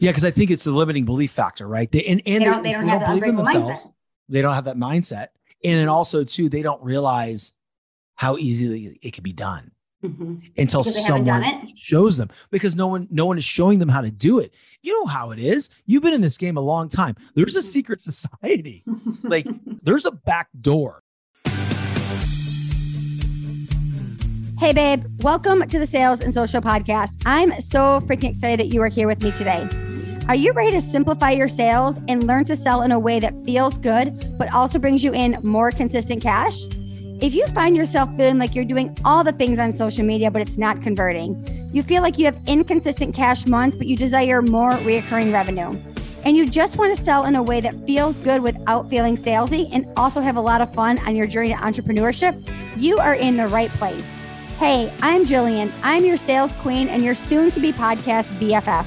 Yeah, because I think it's a limiting belief factor, right? They and, and They don't- they don't have the unbreakable mindset. They don't have that mindset. And then also too, they don't realize how easily it can be done Mhm. until Because someone shows them because no one no one is showing them how to do it. You know how it is. You've been in this game a long time. There's a Mhm. secret society. Like there's a back door. Hey, babe, welcome to the Sales and Social Podcast. I'm so freaking excited that you are here with me today. Are you ready to simplify your sales and learn to sell in a way that feels good, but also brings you in more consistent cash? If you find yourself feeling like you're doing all the things on social media, but it's not converting, you feel like you have inconsistent cash months, but you desire more reoccurring revenue, and you just want to sell in a way that feels good without feeling salesy and also have a lot of fun on your journey to entrepreneurship, you are in the right place. Hey, I'm Jillian. I'm your sales queen and your soon to be podcast BFF.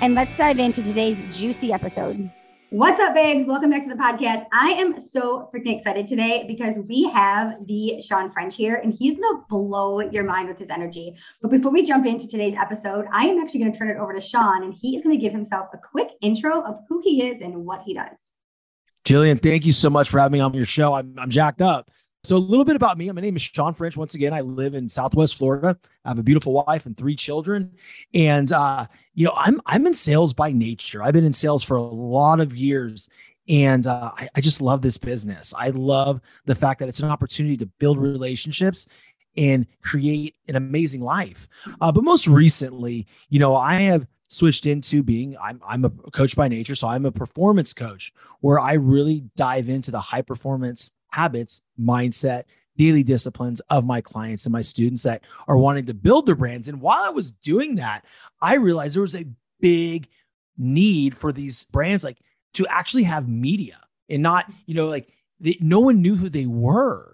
and let's dive into today's juicy episode. What's up, babes? Welcome back to the podcast. I am so freaking excited today because we have the Shawn French here, and he's going to blow your mind with his energy. But before we jump into today's episode, I am actually going to turn it over to Shawn, and he is going to give himself a quick intro of who he is and what he does. Jillian, thank you so much for having me on your show. I'm, I'm jacked up. So a little bit about me. My name is Shawn French. Once again, I live in Southwest Florida. I have a beautiful wife and three children. And uh, you know, I'm I'm in sales by nature. I've been in sales for a lot of years. And uh, I, I just love this business. I love the fact that it's an opportunity to build relationships and create an amazing life. Uh, but most recently, you know, I have switched into being I'm I'm a coach by nature, so I'm a performance coach where I really dive into the high performance habits, mindset, daily disciplines of my clients and my students that are wanting to build their brands. And while I was doing that, I realized there was a big need for these brands like to actually have media and not, you know, like they, no one knew who they were.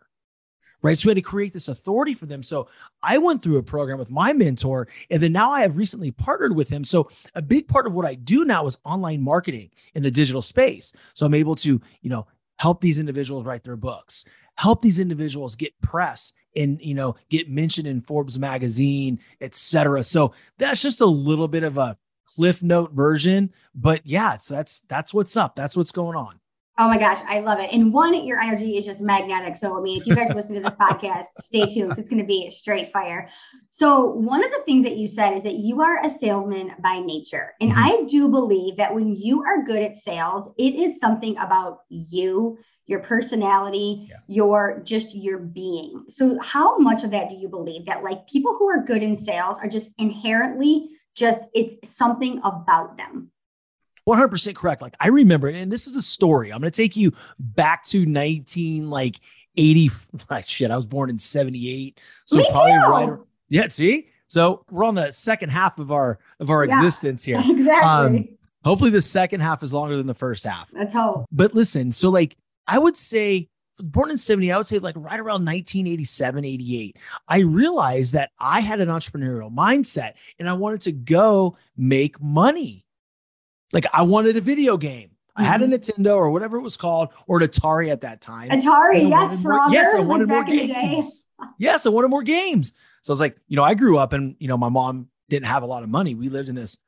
Right. So we had to create this authority for them. So I went through a program with my mentor, and then now I have recently partnered with him. So a big part of what I do now is online marketing in the digital space. So I'm able to, you know, help these individuals write their books, help these individuals get press and you know get mentioned in Forbes magazine, etc. So that's just a little bit of a cliff note version, but yeah, so that's that's what's up. That's what's going on. Oh my gosh, I love it. And one, your energy is just magnetic. So, I mean, if you guys listen to this podcast, stay tuned. It's going to be straight fire. So, one of the things that you said is that you are a salesman by nature. And Mhm. I do believe that when you are good at sales, it is something about you, your personality, Yeah. your just your being. So, how much of that do you believe that like people who are good in sales are just inherently just it's something about them? 100% correct. Like I remember, and this is a story. I'm going to take you back to 19 like 80. Like shit, I was born in 78. So Me probably too. right. Yeah. See, so we're on the second half of our of our Yeah. existence here. Exactly. Um, Hopefully, the second half is longer than the first half. That's hope. But listen, so like I would say born in 70, I would say like right around 1987, 88, I realized that I had an entrepreneurial mindset and I wanted to go make money. Like I wanted a video game. I had a Nintendo or whatever it was called, or an Atari at that time. Atari, yes, more- yes, I wanted more back in the day. games. Yes, I wanted more games. So I was like, you know, I grew up and, you know, my mom didn't have a lot of money. We lived in this,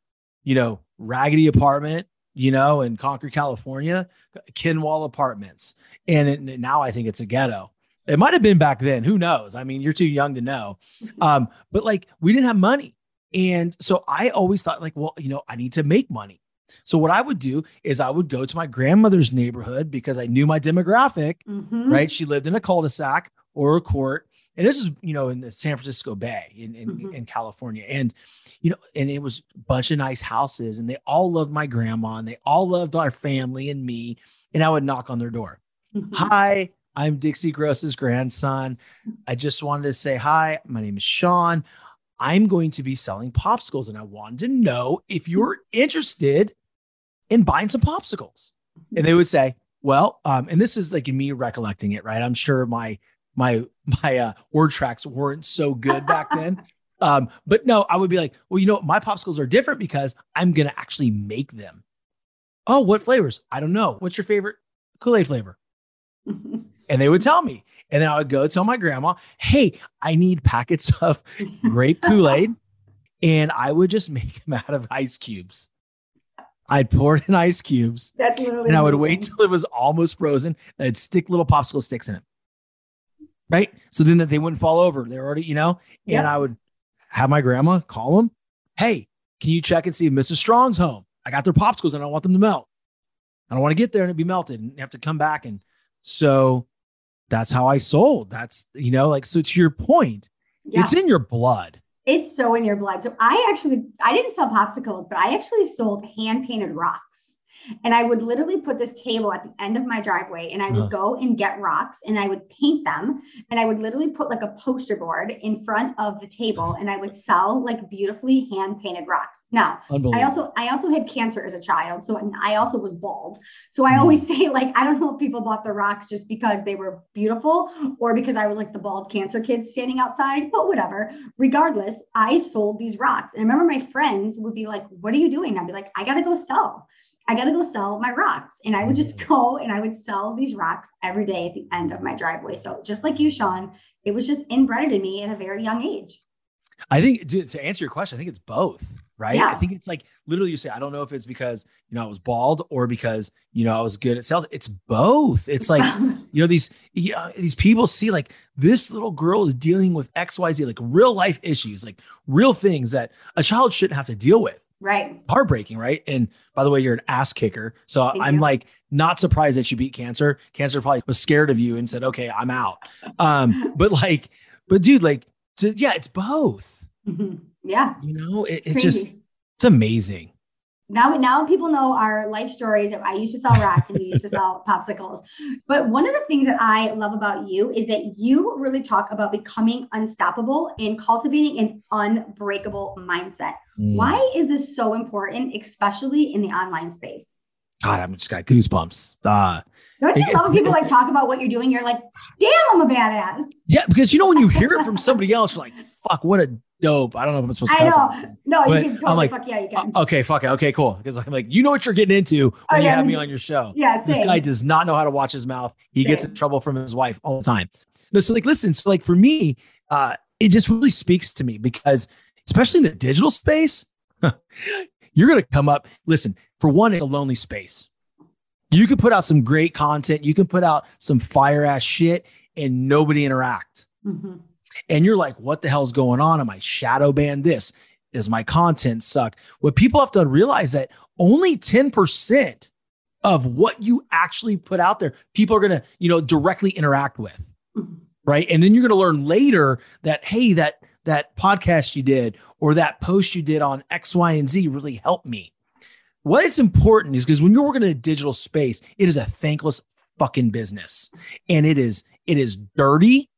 you know, raggedy apartment, you know, in Concord, California, Kinwall apartments. And it, now I think it's a ghetto. It might have been back then. Who knows? I mean, you're too young to know. Um, but like we didn't have money. And so I always thought, like, well, you know, I need to make money. So what I would do is I would go to my grandmother's neighborhood because I knew my demographic Mhm. right? She lived in a cul-de-sac or a court. And this is, you know, in the San Francisco Bay in, in, Mhm. in California. And, you know, and it was a bunch of nice houses and they all loved my grandma and they all loved our family and me. And I would knock on their door. Mhm. Hi, I'm Dixie Gross's grandson. I just wanted to say hi. My name is Shawn. I'm going to be selling popsicles and I wanted to know if you're interested and buying some popsicles. And they would say, well, um, and this is like me recollecting it, right? I'm sure my my my uh, word tracks weren't so good back then. Um, but no, I would be like, well, you know, my popsicles are different because I'm gonna actually make them. Oh, what flavors? I don't know. What's your favorite Kool-Aid flavor? and they would tell me. And then I would go tell my grandma, hey, I need packets of grape Kool-Aid. and I would just make them out of ice cubes. I'd pour it in ice cubes. That's literally and I would wait till it was almost frozen. And I'd stick little popsicle sticks in it. Right. So then that they wouldn't fall over. They're already, you know, Yeah. and I would have my grandma call them. Hey, can you check and see if Mrs. Strong's home? I got their popsicles and I don't want them to melt. I don't want to get there and it be melted and have to come back. And so that's how I sold. That's, you know, like, so to your point, Yeah. it's in your blood. It's so in your blood. So I actually, I didn't sell popsicles, but I actually sold hand painted rocks. And I would literally put this table at the end of my driveway and I would go and get rocks and I would paint them. And I would literally put like a poster board in front of the table and I would sell like beautifully hand painted rocks. Now, I also I also had cancer as a child, so I also was bald. So I Mhm. always say like I don't know if people bought the rocks just because they were beautiful or because I was like the bald cancer kid standing outside, but whatever. Regardless, I sold these rocks, and I remember my friends would be like, "What are you doing?" I'd be like, "I gotta go sell." I got to go sell my rocks. And I would just Mhm. go and I would sell these rocks every day at the end of my driveway. So just like you, Shawn, it was just inbred in me at a very young age. I think to, to answer your question, I think it's both, right? Yeah. I think it's like literally you say, I don't know if it's because, you know, I was bald or because, you know, I was good at sales. It's both. It's like, you know, these, you know, these people see like this little girl is dealing with XYZ, like real life issues, like real things that a child shouldn't have to deal with. Right. Heartbreaking, right? And by the way, you're an ass kicker. So Thank I'm you. like not surprised that you beat cancer. Cancer probably was scared of you and said, okay, I'm out. Um, but like, but dude, like, to, yeah, it's both. Mhm. Yeah. You know, it, It's it just it's amazing. Now now people know our life stories. I used to sell rocks and you used to sell popsicles. But one of the things that i love about you is that you really talk about becoming unstoppable and cultivating an unbreakable mindset. Mm. why is this so important especially in the online space? God, I'm just got goosebumps. Uh don't you love when people like talk about what you're doing? You're like damn i'm a badass. Yeah, because you know when you hear it from somebody else, you're like, fuck, what a dope. I don't know if I'm supposed to i know no you can I'm totally like, fuck yeah you can Uh, okay, fuck it. Okay, cool. Because I'm like, you know what you're getting into when Oh, you have me on your show. yeah This guy does not know how to watch his mouth. He gets in trouble from his wife all the time. No, so like, listen, so like for me, uh, it just really speaks to me because, especially in the digital space, you're gonna come up. Listen, for one, it's a lonely space. You can put out some great content, you can put out some fire ass shit, and nobody interact. Mhm. And you're like, what the hell's going on? Am I shadow banned this? Does my content suck? What people have to realize that only 10% of what you actually put out there, people are gonna, you know, directly interact with. Mhm. Right. And then you're gonna learn later that, hey, that that podcast you did or that post you did on X, Y, and Z really helped me. What is important is because when you're working in a digital space, it is a thankless fucking business. And it is, it is dirty,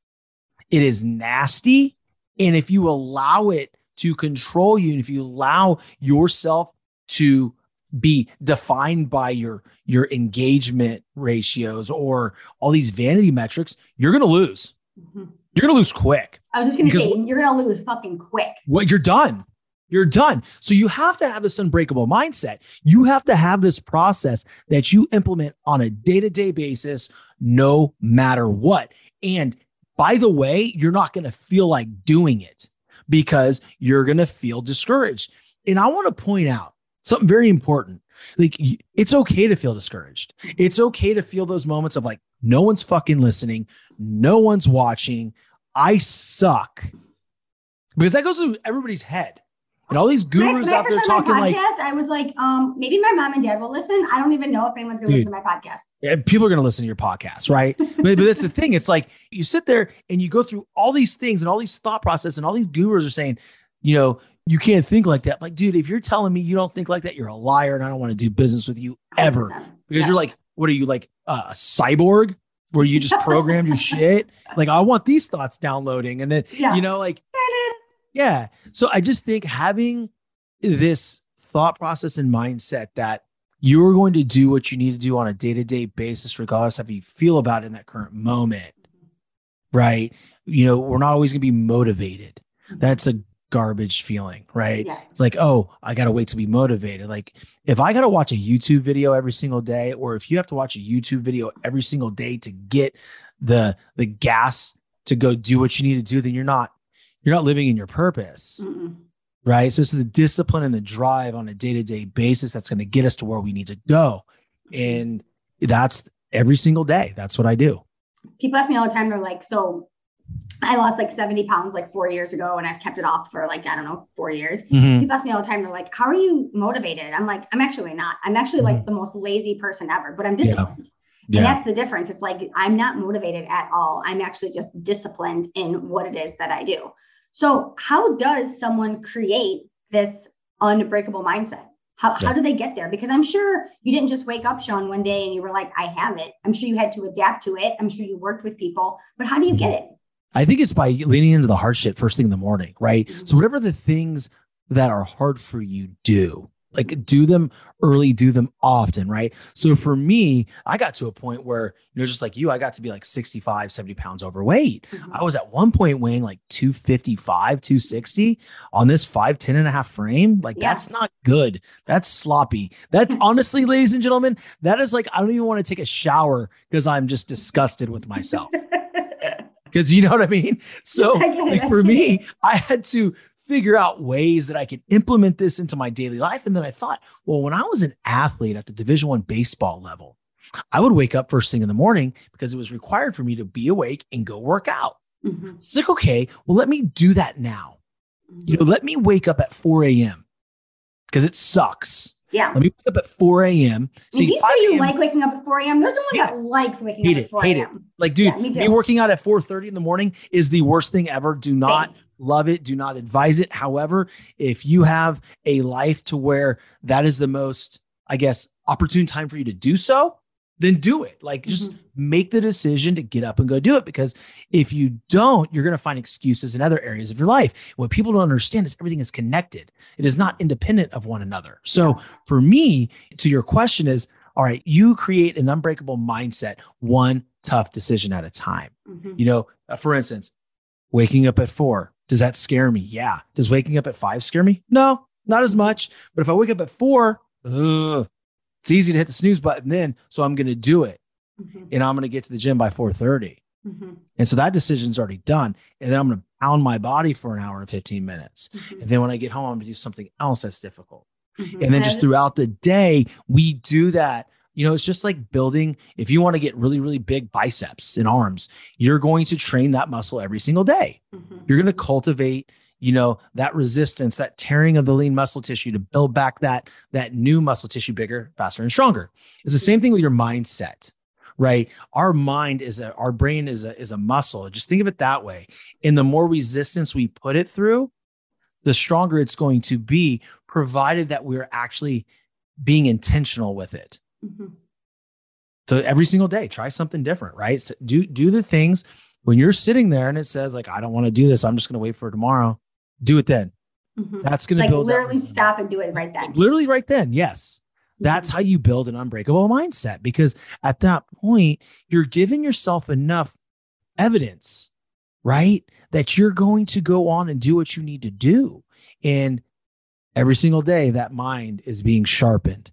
it is nasty. And if you allow it to control you, and if you allow yourself to be defined by your your engagement ratios or all these vanity metrics, you're gonna lose. Mhm. You're gonna lose quick. i was just gonna say you're gonna lose fucking quick Well, you're done. You're done. So you have to have this unbreakable mindset. You have to have this process that you implement on a day-to-day basis, no matter what. And by the way, you're not going to feel like doing it because you're going to feel discouraged. And I want to point out something very important. Like it's okay to feel discouraged. It's okay to feel those moments of like, no one's fucking listening, no one's watching. I suck. Because that goes through everybody's head. And all these gurus out there talking my like, I was like, um, maybe my mom and dad will listen. I don't even know if anyone's going to Dude. listen to my podcast. Yeah, people are going to listen to your podcast, right? but, but that's the thing. It's like you sit there and you go through all these things and all these thought process and all these gurus are saying, you know, you can't think like that. Like, dude, if you're telling me you don't think like that, you're a liar and I don't want to do business with you ever. 100%. Because Yeah. you're like, what are you like uh, a cyborg where you just programmed your shit? Like, I want these thoughts downloading. And then, Yeah. you know, like, yeah. So I just think having this thought process and mindset that you're going to do what you need to do on a day-to-day basis regardless of how you feel about it in that current moment right you know we're not always going to be motivated that's a garbage feeling right Yeah. it's like oh i gotta wait to be motivated like if i gotta watch a youtube video every single day or if you have to watch a youtube video every single day to get the the gas to go do what you need to do then you're not you're not living in your purpose Mm-mm. right? So it's the discipline and the drive on a day to day basis that's going to get us to where we need to go. And that's every single day. That's what I do. People ask me all the time, they're like, so I lost like 70 pounds like four years ago and I've kept it off for like, I don't know, four years. Mhm. People ask me all the time, they're like, how are you motivated? I'm like, I'm actually not. I'm actually like the most lazy person ever, but I'm disciplined. And Yeah. that's the difference. It's like I'm not motivated at all. I'm actually just disciplined in what it is that I do. So, how does someone create this unbreakable mindset? How, how do they get there? Because I'm sure you didn't just wake up, Shawn, one day and you were like, I have it. I'm sure you had to adapt to it. I'm sure you worked with people, but how do you get it? I think it's by leaning into the hard shit first thing in the morning, right? Mhm. So whatever the things that are hard for you do, like do them early, do them often, right? So for me, I got to a point where, you know, just like you, I got to be like 65, 70 pounds overweight. Mhm. I was at one point weighing like 255, 260 on this 5'10 and a half frame. Like Yeah. that's not good. That's sloppy. That's honestly, ladies and gentlemen, that is like, I don't even want to take a shower because I'm just disgusted with myself. Because you know what I mean? So I get it, like for me. I had to figure out ways that I could implement this into my daily life. And then I thought, well, when I was an athlete at the division one baseball level, I would wake up first thing in the morning because it was required for me to be awake and go work out. Mhm. It's like, okay, well, let me do that now. You know, let me wake up at 4 a.m. because it sucks. yeah. Let me wake up at 4 a.m. If you say you like waking up at 4 a.m., there's no one that likes waking Hate up it, at 4 hate it. Like, dude, Yeah, me me, working out at 4:30 in the morning is the worst thing ever. Do not Same. Love it. Do not advise it. However, if you have a life to where that is the most, I guess, opportune time for you to do so, then do it. Like just Mhm. make the decision to get up and go do it. Because if you don't, you're going to find excuses in other areas of your life. What people don't understand is everything is connected. It is not independent of one another. So for me, to your question is, all right, you create an unbreakable mindset, one tough decision at a time. Mhm. You know, uh, for instance, waking up at four, does that scare me? Yeah. Does waking up at five scare me? No, not as much. But if I wake up at four, ugh, it's easy to hit the snooze button then. So I'm going to do it Mhm. and I'm going to get to the gym by 4:30. Mhm. And so that decision's already done. And then I'm going to pound my body for an hour and 15 minutes. Mhm. And then when I get home, I'm going to do something else that's difficult. Mhm. And then just throughout the day, we do that. You know, it's just like building, if you want to get really, really big biceps and arms, you're going to train that muscle every single day. Mhm. You're going to cultivate, you know, that resistance, that tearing of the lean muscle tissue to build back that that new muscle tissue bigger, faster, and stronger. It's the same thing with your mindset, right? Our mind is a our brain is a is a muscle. Just think of it that way. And the more resistance we put it through, the stronger it's going to be, provided that we're actually being intentional with it. Mhm. So every single day, try something different, right? So do do the things when you're sitting there and it says like I don't want to do this. I'm just going to wait for tomorrow. Do it then. Mhm. That's going to build literally resilience. stop and do it right then. Literally right then. Yes. That's Mhm. how you build an unbreakable mindset because at that point, you're giving yourself enough evidence, right? That you're going to go on and do what you need to do. And every single day, that mind is being sharpened.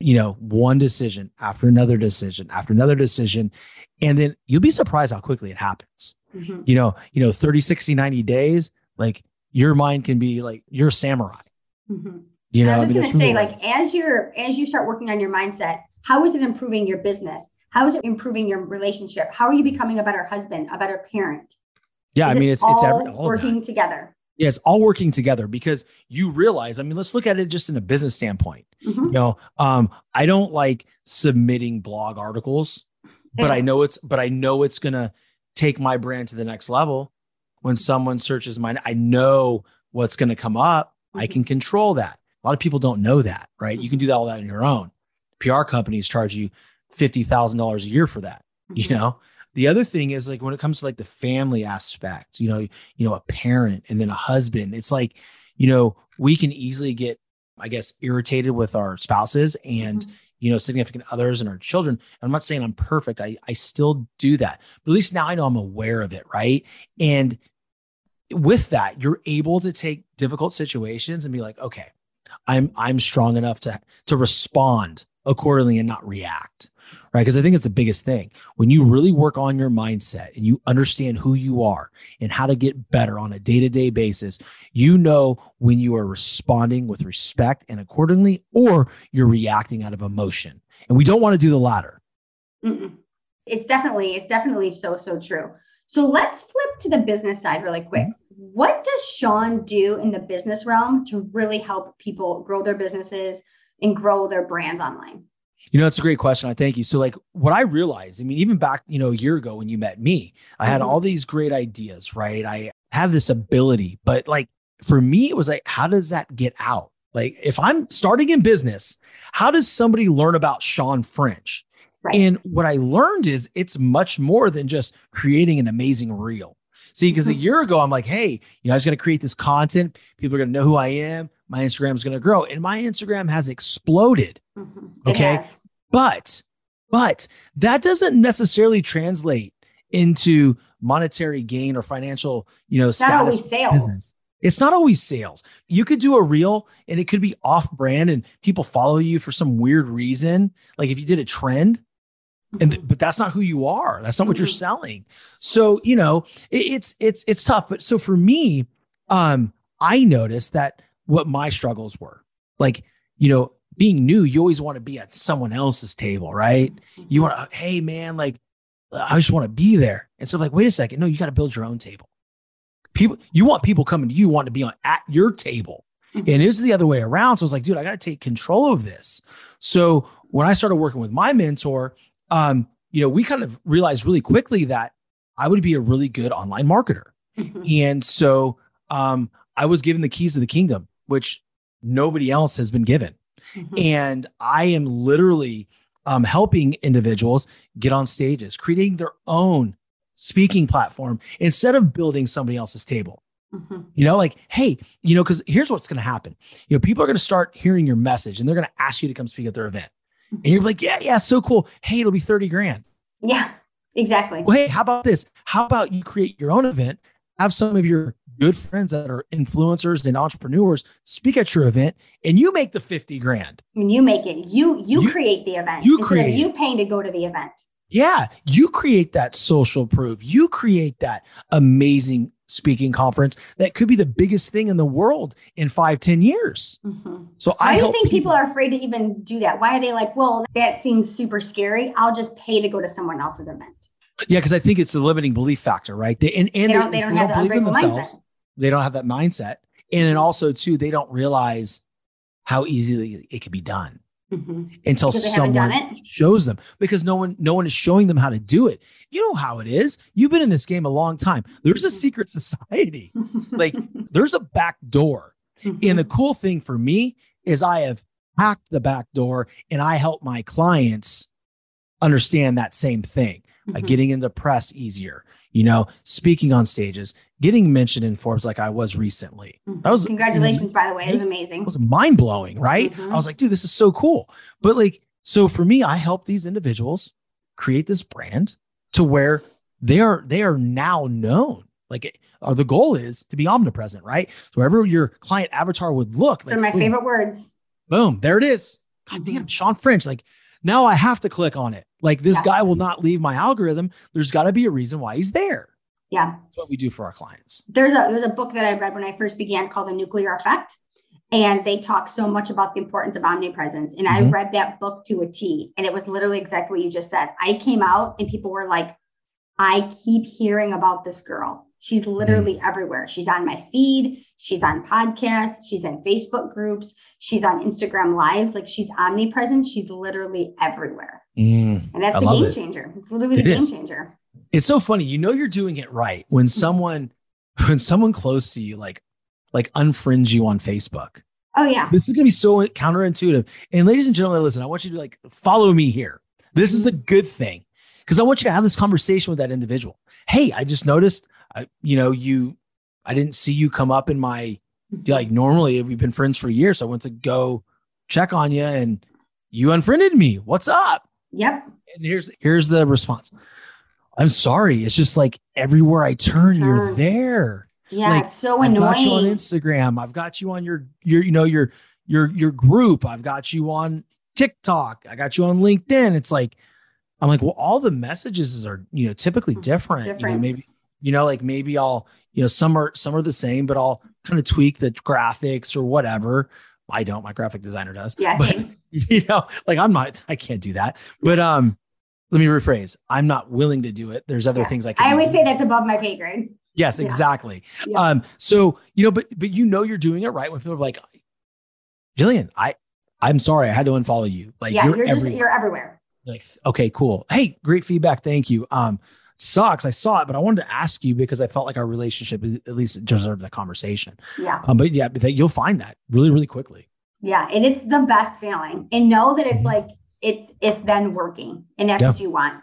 You know, one decision after another decision after another decision. And then you'll be surprised how quickly it happens. Mhm. You know, you know, 30, 60, 90 days, like your mind can be like you're a samurai. Mhm. You know, I was mean, just it's gonna say, like, as you're as you start working on your mindset, how is it improving your business? How is it improving your relationship? How are you becoming a better husband, a better parent? Yeah, Is I mean, it's it's all every, all of that. working together. It's all working together because you realize. I mean, let's look at it just in a business standpoint. Mhm. You know, um, I don't like submitting blog articles, but Yeah. I know it's but I know it's gonna take my brand to the next level. When someone searches mine, I know what's gonna come up. I Mhm. can control that. A lot of people don't know that, right? You can do that all that on your own. PR companies charge you fifty thousand dollars a year for that. you Mhm. know the other thing is like when it comes to like the family aspect you know you know a parent and then a husband it's like you know we can easily get I guess, irritated with our spouses and, mm-hmm. you know, significant others and our children. I'm not saying I'm perfect. I, I still do that, but at least now I know I'm aware of it. Right. And with that, you're able to take difficult situations and be like, okay, I'm, I'm strong enough to, to respond accordingly and not react right? Because I think it's the biggest thing. When you really work on your mindset and you understand who you are and how to get better on a day to day basis, you know when you are responding with respect and accordingly, or you're reacting out of emotion. And we don't want to do the latter. Mm-mm. It's definitely, it's definitely so, so true. So let's flip to the business side really quick. Mm-hmm. What does Shawn do in the business realm to really help people grow their businesses and grow their brands online? You know, that's a great question. I thank you. So, like, what I realized, I mean, even back, you know, a year ago when you met me, I had mm-hmm. all these great ideas, right? I have this ability, but like for me, it was like, how does that get out? Like, if I'm starting in business, how does somebody learn about Shawn French? Right. And what I learned is it's much more than just creating an amazing reel. See, because mm-hmm. a year ago, I'm like, hey, you know, I was going to create this content. People are going to know who I am. My Instagram is going to grow. And my Instagram has exploded. Mm-hmm. Okay. Has. But, but that doesn't necessarily translate into monetary gain or financial, you know, status. Not always sales. Business. It's not always sales. You could do a reel and it could be off brand and people follow you for some weird reason. Like if you did a trend, and mm-hmm. but that's not who you are. That's not what you're mm-hmm. selling. So, you know, it, it's it's it's tough. But so for me, um, I noticed that what my struggles were. Like, you know, being new, you always want to be at someone else's table, right? You want to, hey man, like I just want to be there. And so, like, wait a second, no, you got to build your own table. People, you want people coming to you, want to be on at your table. Mm-hmm. And it was the other way around. So I was like, dude, I got to take control of this. So when I started working with my mentor, um, you know, we kind of realized really quickly that I would be a really good online marketer. And so um, I was given the keys of the kingdom, which nobody else has been given. And I am literally um, helping individuals get on stages, creating their own speaking platform instead of building somebody else's table. Mm-hmm. You know, like, hey, you know, because here's what's going to happen. You know, people are going to start hearing your message and they're going to ask you to come speak at their event. And you're like, yeah, yeah, so cool. Hey, it'll be 30 grand. Yeah, exactly. Well, hey, how about this? How about you create your own event? Have some of your good friends that are influencers and entrepreneurs speak at your event and you make the 50 grand. And you make it. You you, you create the event. You create you paying to go to the event. Yeah, you create that social proof. You create that amazing speaking conference that could be the biggest thing in the world in five, ten years. Mm-hmm. So Why I do you think people, people are afraid to even do that? Why are they like, well, that seems super scary. I'll just pay to go to someone else's event. Yeah, because I think it's a limiting belief factor, right? They, and and they don't, they, they don't, they don't believe in themselves. Mindset. They don't have that mindset. And then also too, they don't realize how easily it can be done mm-hmm. until someone shows them because no one no one is showing them how to do it. You know how it is. You've been in this game a long time. There's a mm-hmm. secret society. like there's a back door. Mm-hmm. And the cool thing for me is I have hacked the back door and I help my clients understand that same thing. Mm-hmm. Uh, getting into press easier, you know, speaking on stages, getting mentioned in Forbes like I was recently. Mm-hmm. That was congratulations, by the way. It was amazing. It was mind blowing, right? Mm-hmm. I was like, dude, this is so cool. But like, so for me, I help these individuals create this brand to where they are they are now known. Like, or uh, the goal is to be omnipresent, right? So wherever your client avatar would look, like, they're my boom, favorite words. Boom, there it is. God damn, mm-hmm. Shawn French. Like now I have to click on it. Like this yeah. guy will not leave my algorithm. There's got to be a reason why he's there. Yeah. That's what we do for our clients. There's a there's a book that I read when I first began called The Nuclear Effect. And they talk so much about the importance of omnipresence. And mm-hmm. I read that book to a T. And it was literally exactly what you just said. I came out and people were like, I keep hearing about this girl. She's literally mm. everywhere. She's on my feed. She's on podcasts. She's in Facebook groups. She's on Instagram lives. Like she's omnipresent. She's literally everywhere. Mm. And that's I the game it. changer. It's literally it the is. game changer. It's so funny. You know you're doing it right when mm-hmm. someone when someone close to you like like unfriends you on Facebook. Oh yeah. This is gonna be so counterintuitive. And ladies and gentlemen, listen, I want you to like follow me here. This is a mm-hmm. good thing because I want you to have this conversation with that individual. Hey, I just noticed, I, you know, you, I didn't see you come up in my, like normally we've been friends for years. So I went to go check on you and you unfriended me. What's up? Yep. And here's here's the response. I'm sorry. It's just like everywhere I turn, turn. you're there. Yeah, like, it's so annoying. I've got you on Instagram. I've got you on your your you know your your your group. I've got you on TikTok. I got you on LinkedIn. It's like I'm like, well, all the messages are you know typically different. different. You know, maybe you know like maybe I'll you know some are some are the same, but I'll kind of tweak the graphics or whatever. I don't. My graphic designer does. Yeah. But, you know, like I'm not. I can't do that. But um, let me rephrase. I'm not willing to do it. There's other yeah. things I can. I always do. say that's above my pay grade. Yes, yeah. exactly. Yeah. Um, so you know, but but you know you're doing it right when people are like, Jillian, I I'm sorry, I had to unfollow you. Like yeah, you're, you're just you're everywhere. Like, okay, cool. Hey, great feedback. Thank you. Um, sucks. I saw it, but I wanted to ask you because I felt like our relationship at least deserved the conversation. Yeah. Um, but yeah, but you'll find that really, really quickly. Yeah. And it's the best feeling. And know that it's mm-hmm. like it's if then working and that's yeah. what you want.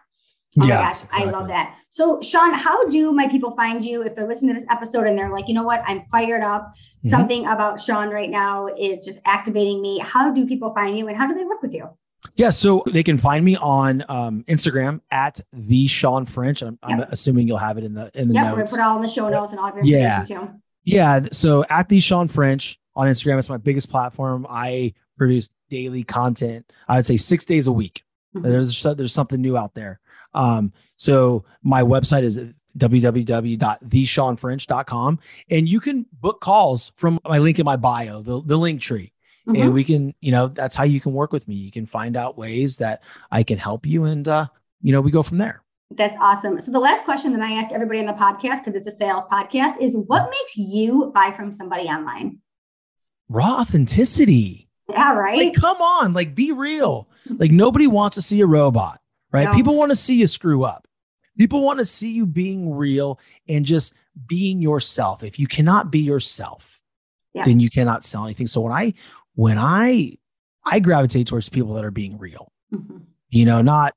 Oh yeah, my gosh, exactly. I love that. So, Shawn, how do my people find you if they're listening to this episode and they're like, you know what, I'm fired up. Mm-hmm. Something about Shawn right now is just activating me. How do people find you and how do they work with you? Yeah, so they can find me on um, Instagram at the Shawn French. I'm, yep. I'm, assuming you'll have it in the in the yep, notes. We're gonna put all in the show notes and all of your information too. Yeah, so at the Shawn French on Instagram, it's my biggest platform. I produce daily content. I would say six days a week. Mm-hmm. There's there's something new out there. Um, so my website is www.theshawnfrench.com and you can book calls from my link in my bio, the, the link tree. Mm-hmm. And we can, you know, that's how you can work with me. You can find out ways that I can help you and uh, you know, we go from there. That's awesome. So the last question that I ask everybody in the podcast, because it's a sales podcast, is what makes you buy from somebody online? Raw authenticity. Yeah, right. Like, come on, like be real. Like nobody wants to see a robot right? No. People want to see you screw up. People want to see you being real and just being yourself. If you cannot be yourself, yeah. then you cannot sell anything. So when I when I I gravitate towards people that are being real. Mm-hmm. You know, not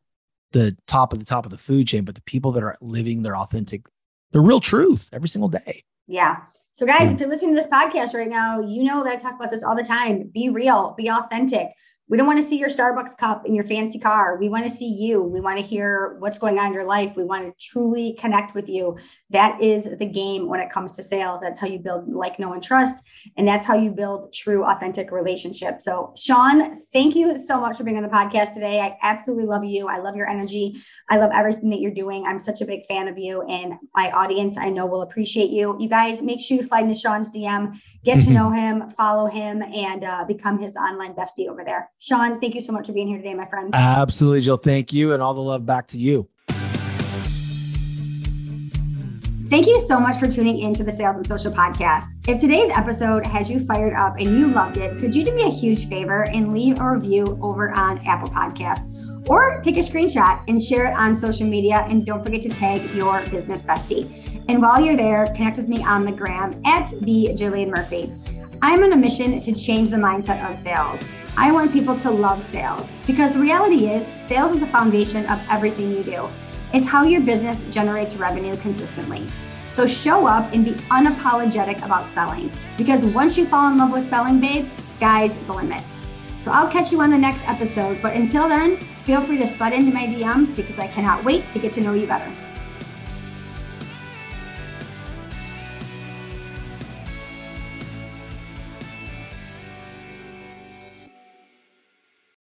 the top of the top of the food chain, but the people that are living their authentic, their real truth every single day. Yeah. So guys, mm. if you're listening to this podcast right now, you know that I talk about this all the time. Be real, be authentic. We don't want to see your Starbucks cup in your fancy car. We want to see you. We want to hear what's going on in your life. We want to truly connect with you. That is the game when it comes to sales. That's how you build like, know, and trust. And that's how you build true, authentic relationships. So, Shawn, thank you so much for being on the podcast today. I absolutely love you. I love your energy. I love everything that you're doing. I'm such a big fan of you. And my audience, I know, will appreciate you. You guys, make sure you slide into Shawn's DM, get to know him, follow him, and uh, become his online bestie over there. Shawn, thank you so much for being here today, my friend. Absolutely, Jill. Thank you. And all the love back to you. Thank you so much for tuning in to the Sales and Social Podcast. If today's episode has you fired up and you loved it, could you do me a huge favor and leave a review over on Apple Podcasts? Or take a screenshot and share it on social media. And don't forget to tag your business bestie. And while you're there, connect with me on the gram at the Jillian Murphy. I'm on a mission to change the mindset of sales. I want people to love sales because the reality is, sales is the foundation of everything you do. It's how your business generates revenue consistently. So show up and be unapologetic about selling because once you fall in love with selling, babe, sky's the limit. So I'll catch you on the next episode. But until then, feel free to slide into my DMs because I cannot wait to get to know you better.